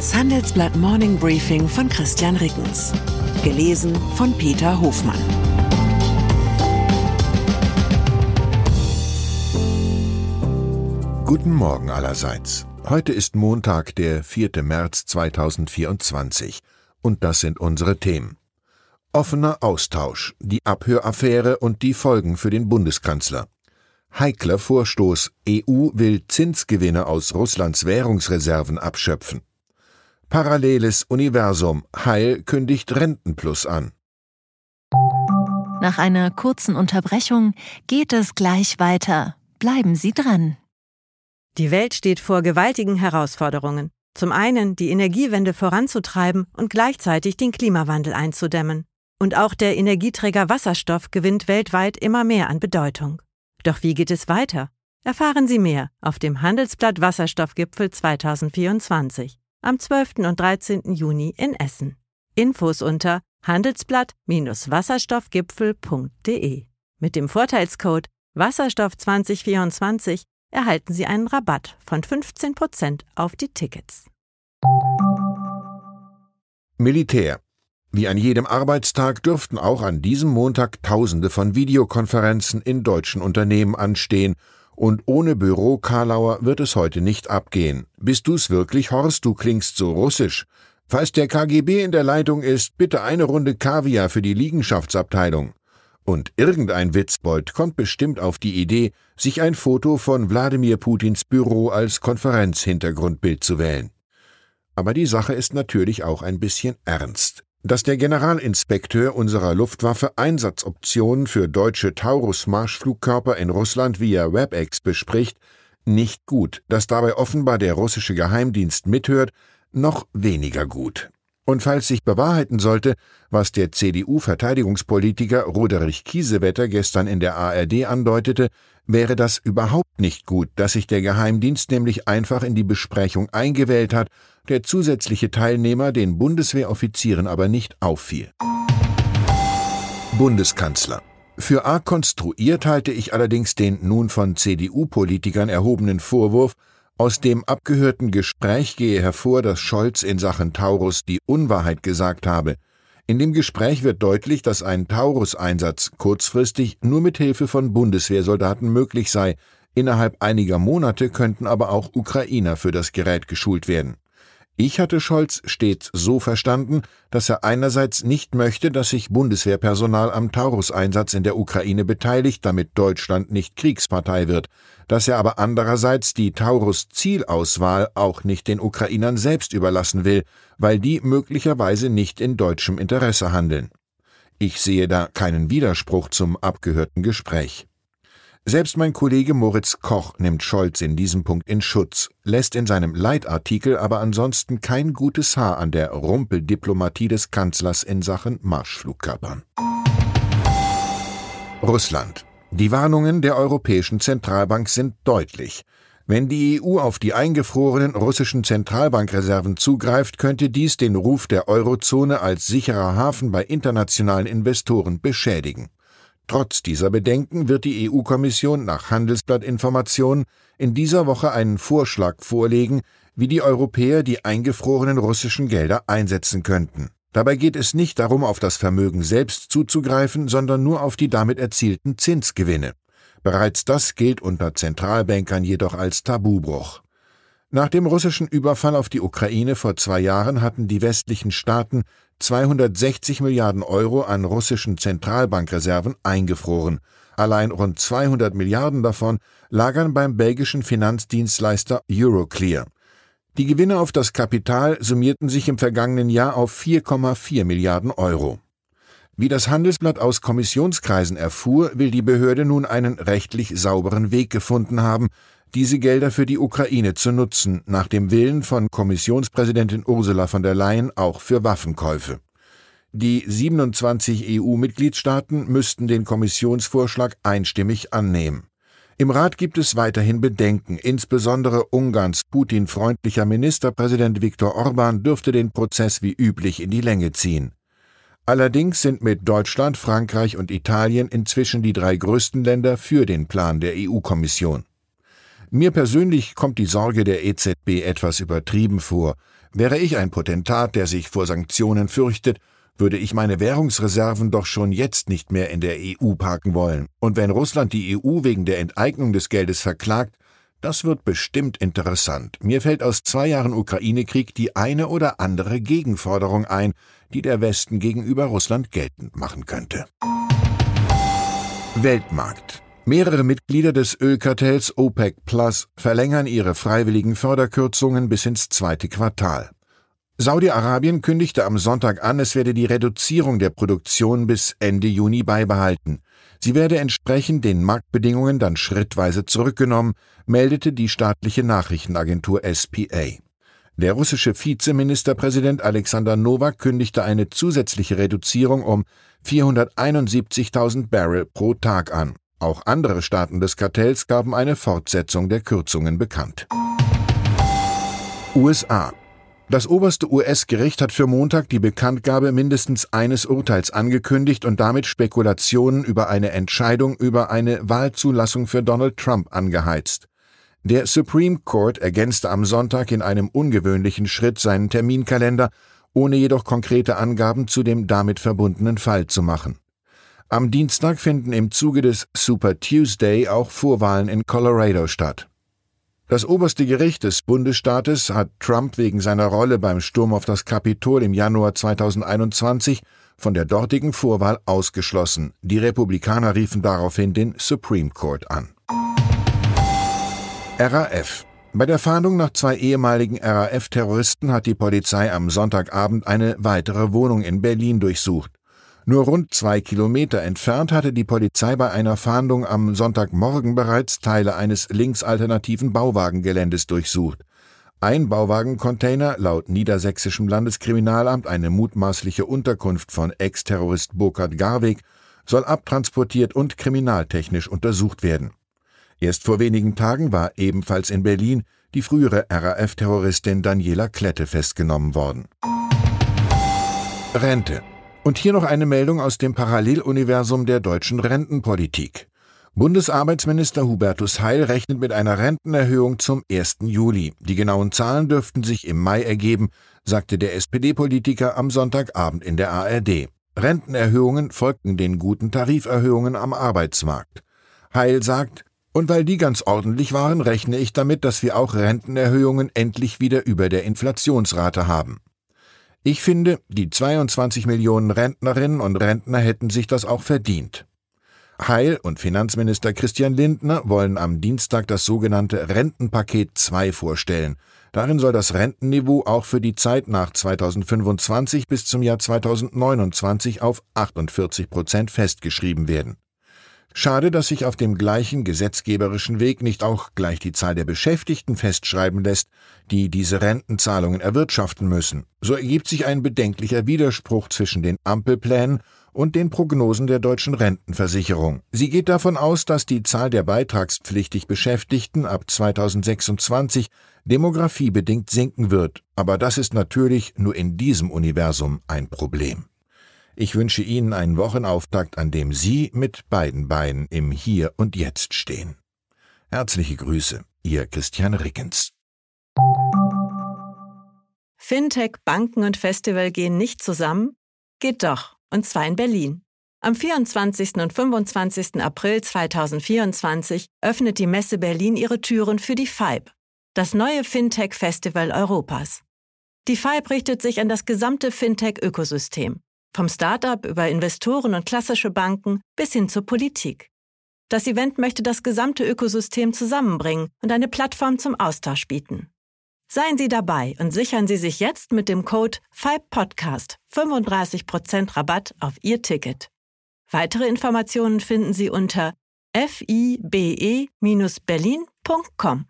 Das Handelsblatt Morning Briefing von Christian Rickens. Gelesen von Peter Hofmann. Guten Morgen allerseits. Heute ist Montag, der 4. März 2024. Und das sind unsere Themen. Offener Austausch, die Abhöraffäre und die Folgen für den Bundeskanzler. Heikler Vorstoß, EU will Zinsgewinne aus Russlands Währungsreserven abschöpfen. Paralleles Universum, Heil kündigt Rentenplus an. Nach einer kurzen Unterbrechung geht es gleich weiter. Bleiben Sie dran. Die Welt steht vor gewaltigen Herausforderungen. Zum einen die Energiewende voranzutreiben und gleichzeitig den Klimawandel einzudämmen. Und auch der Energieträger Wasserstoff gewinnt weltweit immer mehr an Bedeutung. Doch wie geht es weiter? Erfahren Sie mehr auf dem Handelsblatt Wasserstoffgipfel 2024 am 12. und 13. Juni in Essen. Infos unter handelsblatt-wasserstoffgipfel.de. Mit dem Vorteilscode Wasserstoff 2024 erhalten Sie einen Rabatt von 15% auf die Tickets. Militär. Wie an jedem Arbeitstag dürften auch an diesem Montag Tausende von Videokonferenzen in deutschen Unternehmen anstehen, und ohne Büro Karlauer wird es heute nicht abgehen. Bist du's wirklich, Horst? Du klingst so russisch. Falls der KGB in der Leitung ist, bitte eine Runde Kaviar für die Liegenschaftsabteilung. Und irgendein Witzbold kommt bestimmt auf die Idee, sich ein Foto von Wladimir Putins Büro als Konferenzhintergrundbild zu wählen. Aber die Sache ist natürlich auch ein bisschen ernst dass der Generalinspekteur unserer Luftwaffe Einsatzoptionen für deutsche Taurus-Marschflugkörper in Russland via WebEx bespricht, nicht gut, dass dabei offenbar der russische Geheimdienst mithört, noch weniger gut. Und falls sich bewahrheiten sollte, was der CDU-Verteidigungspolitiker Roderich Kiesewetter gestern in der ARD andeutete, wäre das überhaupt nicht gut, dass sich der Geheimdienst nämlich einfach in die Besprechung eingewählt hat, der zusätzliche Teilnehmer den Bundeswehroffizieren aber nicht auffiel. Bundeskanzler für arg konstruiert halte ich allerdings den nun von CDU-Politikern erhobenen Vorwurf, aus dem abgehörten Gespräch gehe hervor, dass Scholz in Sachen Taurus die Unwahrheit gesagt habe. In dem Gespräch wird deutlich, dass ein Taurus-Einsatz kurzfristig nur mit Hilfe von Bundeswehrsoldaten möglich sei. Innerhalb einiger Monate könnten aber auch Ukrainer für das Gerät geschult werden. Ich hatte Scholz stets so verstanden, dass er einerseits nicht möchte, dass sich Bundeswehrpersonal am Taurus-Einsatz in der Ukraine beteiligt, damit Deutschland nicht Kriegspartei wird, dass er aber andererseits die Taurus-Zielauswahl auch nicht den Ukrainern selbst überlassen will, weil die möglicherweise nicht in deutschem Interesse handeln. Ich sehe da keinen Widerspruch zum abgehörten Gespräch. Selbst mein Kollege Moritz Koch nimmt Scholz in diesem Punkt in Schutz, lässt in seinem Leitartikel aber ansonsten kein gutes Haar an der Rumpeldiplomatie des Kanzlers in Sachen Marschflugkörpern. Russland. Die Warnungen der Europäischen Zentralbank sind deutlich. Wenn die EU auf die eingefrorenen russischen Zentralbankreserven zugreift, könnte dies den Ruf der Eurozone als sicherer Hafen bei internationalen Investoren beschädigen. Trotz dieser Bedenken wird die EU-Kommission nach Handelsblattinformationen in dieser Woche einen Vorschlag vorlegen, wie die Europäer die eingefrorenen russischen Gelder einsetzen könnten. Dabei geht es nicht darum, auf das Vermögen selbst zuzugreifen, sondern nur auf die damit erzielten Zinsgewinne. Bereits das gilt unter Zentralbankern jedoch als Tabubruch. Nach dem russischen Überfall auf die Ukraine vor zwei Jahren hatten die westlichen Staaten 260 Milliarden Euro an russischen Zentralbankreserven eingefroren. Allein rund 200 Milliarden davon lagern beim belgischen Finanzdienstleister Euroclear. Die Gewinne auf das Kapital summierten sich im vergangenen Jahr auf 4,4 Milliarden Euro. Wie das Handelsblatt aus Kommissionskreisen erfuhr, will die Behörde nun einen rechtlich sauberen Weg gefunden haben, diese Gelder für die Ukraine zu nutzen, nach dem Willen von Kommissionspräsidentin Ursula von der Leyen auch für Waffenkäufe. Die 27 EU-Mitgliedstaaten müssten den Kommissionsvorschlag einstimmig annehmen. Im Rat gibt es weiterhin Bedenken, insbesondere Ungarns Putin-freundlicher Ministerpräsident Viktor Orban dürfte den Prozess wie üblich in die Länge ziehen. Allerdings sind mit Deutschland, Frankreich und Italien inzwischen die drei größten Länder für den Plan der EU-Kommission. Mir persönlich kommt die Sorge der EZB etwas übertrieben vor. Wäre ich ein Potentat, der sich vor Sanktionen fürchtet, würde ich meine Währungsreserven doch schon jetzt nicht mehr in der EU parken wollen. Und wenn Russland die EU wegen der Enteignung des Geldes verklagt, das wird bestimmt interessant. Mir fällt aus zwei Jahren Ukraine-Krieg die eine oder andere Gegenforderung ein, die der Westen gegenüber Russland geltend machen könnte. Weltmarkt. Mehrere Mitglieder des Ölkartells OPEC Plus verlängern ihre freiwilligen Förderkürzungen bis ins zweite Quartal. Saudi-Arabien kündigte am Sonntag an, es werde die Reduzierung der Produktion bis Ende Juni beibehalten. Sie werde entsprechend den Marktbedingungen dann schrittweise zurückgenommen, meldete die staatliche Nachrichtenagentur SPA. Der russische Vizeministerpräsident Alexander Nowak kündigte eine zusätzliche Reduzierung um 471.000 Barrel pro Tag an. Auch andere Staaten des Kartells gaben eine Fortsetzung der Kürzungen bekannt. USA das oberste US-Gericht hat für Montag die Bekanntgabe mindestens eines Urteils angekündigt und damit Spekulationen über eine Entscheidung über eine Wahlzulassung für Donald Trump angeheizt. Der Supreme Court ergänzte am Sonntag in einem ungewöhnlichen Schritt seinen Terminkalender, ohne jedoch konkrete Angaben zu dem damit verbundenen Fall zu machen. Am Dienstag finden im Zuge des Super Tuesday auch Vorwahlen in Colorado statt. Das oberste Gericht des Bundesstaates hat Trump wegen seiner Rolle beim Sturm auf das Kapitol im Januar 2021 von der dortigen Vorwahl ausgeschlossen. Die Republikaner riefen daraufhin den Supreme Court an. RAF bei der Fahndung nach zwei ehemaligen RAF-Terroristen hat die Polizei am Sonntagabend eine weitere Wohnung in Berlin durchsucht. Nur rund zwei Kilometer entfernt hatte die Polizei bei einer Fahndung am Sonntagmorgen bereits Teile eines linksalternativen Bauwagengeländes durchsucht. Ein Bauwagencontainer, laut niedersächsischem Landeskriminalamt eine mutmaßliche Unterkunft von Ex-Terrorist Burkhard Garweg, soll abtransportiert und kriminaltechnisch untersucht werden. Erst vor wenigen Tagen war ebenfalls in Berlin die frühere RAF-Terroristin Daniela Klette festgenommen worden. Rente und hier noch eine Meldung aus dem Paralleluniversum der deutschen Rentenpolitik. Bundesarbeitsminister Hubertus Heil rechnet mit einer Rentenerhöhung zum 1. Juli. Die genauen Zahlen dürften sich im Mai ergeben, sagte der SPD-Politiker am Sonntagabend in der ARD. Rentenerhöhungen folgten den guten Tariferhöhungen am Arbeitsmarkt. Heil sagt, und weil die ganz ordentlich waren, rechne ich damit, dass wir auch Rentenerhöhungen endlich wieder über der Inflationsrate haben. Ich finde, die 22 Millionen Rentnerinnen und Rentner hätten sich das auch verdient. Heil und Finanzminister Christian Lindner wollen am Dienstag das sogenannte Rentenpaket 2 vorstellen. Darin soll das Rentenniveau auch für die Zeit nach 2025 bis zum Jahr 2029 auf 48 Prozent festgeschrieben werden. Schade, dass sich auf dem gleichen gesetzgeberischen Weg nicht auch gleich die Zahl der Beschäftigten festschreiben lässt, die diese Rentenzahlungen erwirtschaften müssen. So ergibt sich ein bedenklicher Widerspruch zwischen den Ampelplänen und den Prognosen der deutschen Rentenversicherung. Sie geht davon aus, dass die Zahl der beitragspflichtig Beschäftigten ab 2026 demografiebedingt sinken wird, aber das ist natürlich nur in diesem Universum ein Problem. Ich wünsche Ihnen einen Wochenauftakt, an dem Sie mit beiden Beinen im Hier und Jetzt stehen. Herzliche Grüße, Ihr Christian Rickens. Fintech, Banken und Festival gehen nicht zusammen? Geht doch, und zwar in Berlin. Am 24. und 25. April 2024 öffnet die Messe Berlin ihre Türen für die FIBE, das neue Fintech-Festival Europas. Die FIBE richtet sich an das gesamte Fintech-Ökosystem vom Startup über Investoren und klassische Banken bis hin zur Politik. Das Event möchte das gesamte Ökosystem zusammenbringen und eine Plattform zum Austausch bieten. Seien Sie dabei und sichern Sie sich jetzt mit dem Code FIBEPodcast 35% Rabatt auf Ihr Ticket. Weitere Informationen finden Sie unter fibe-berlin.com.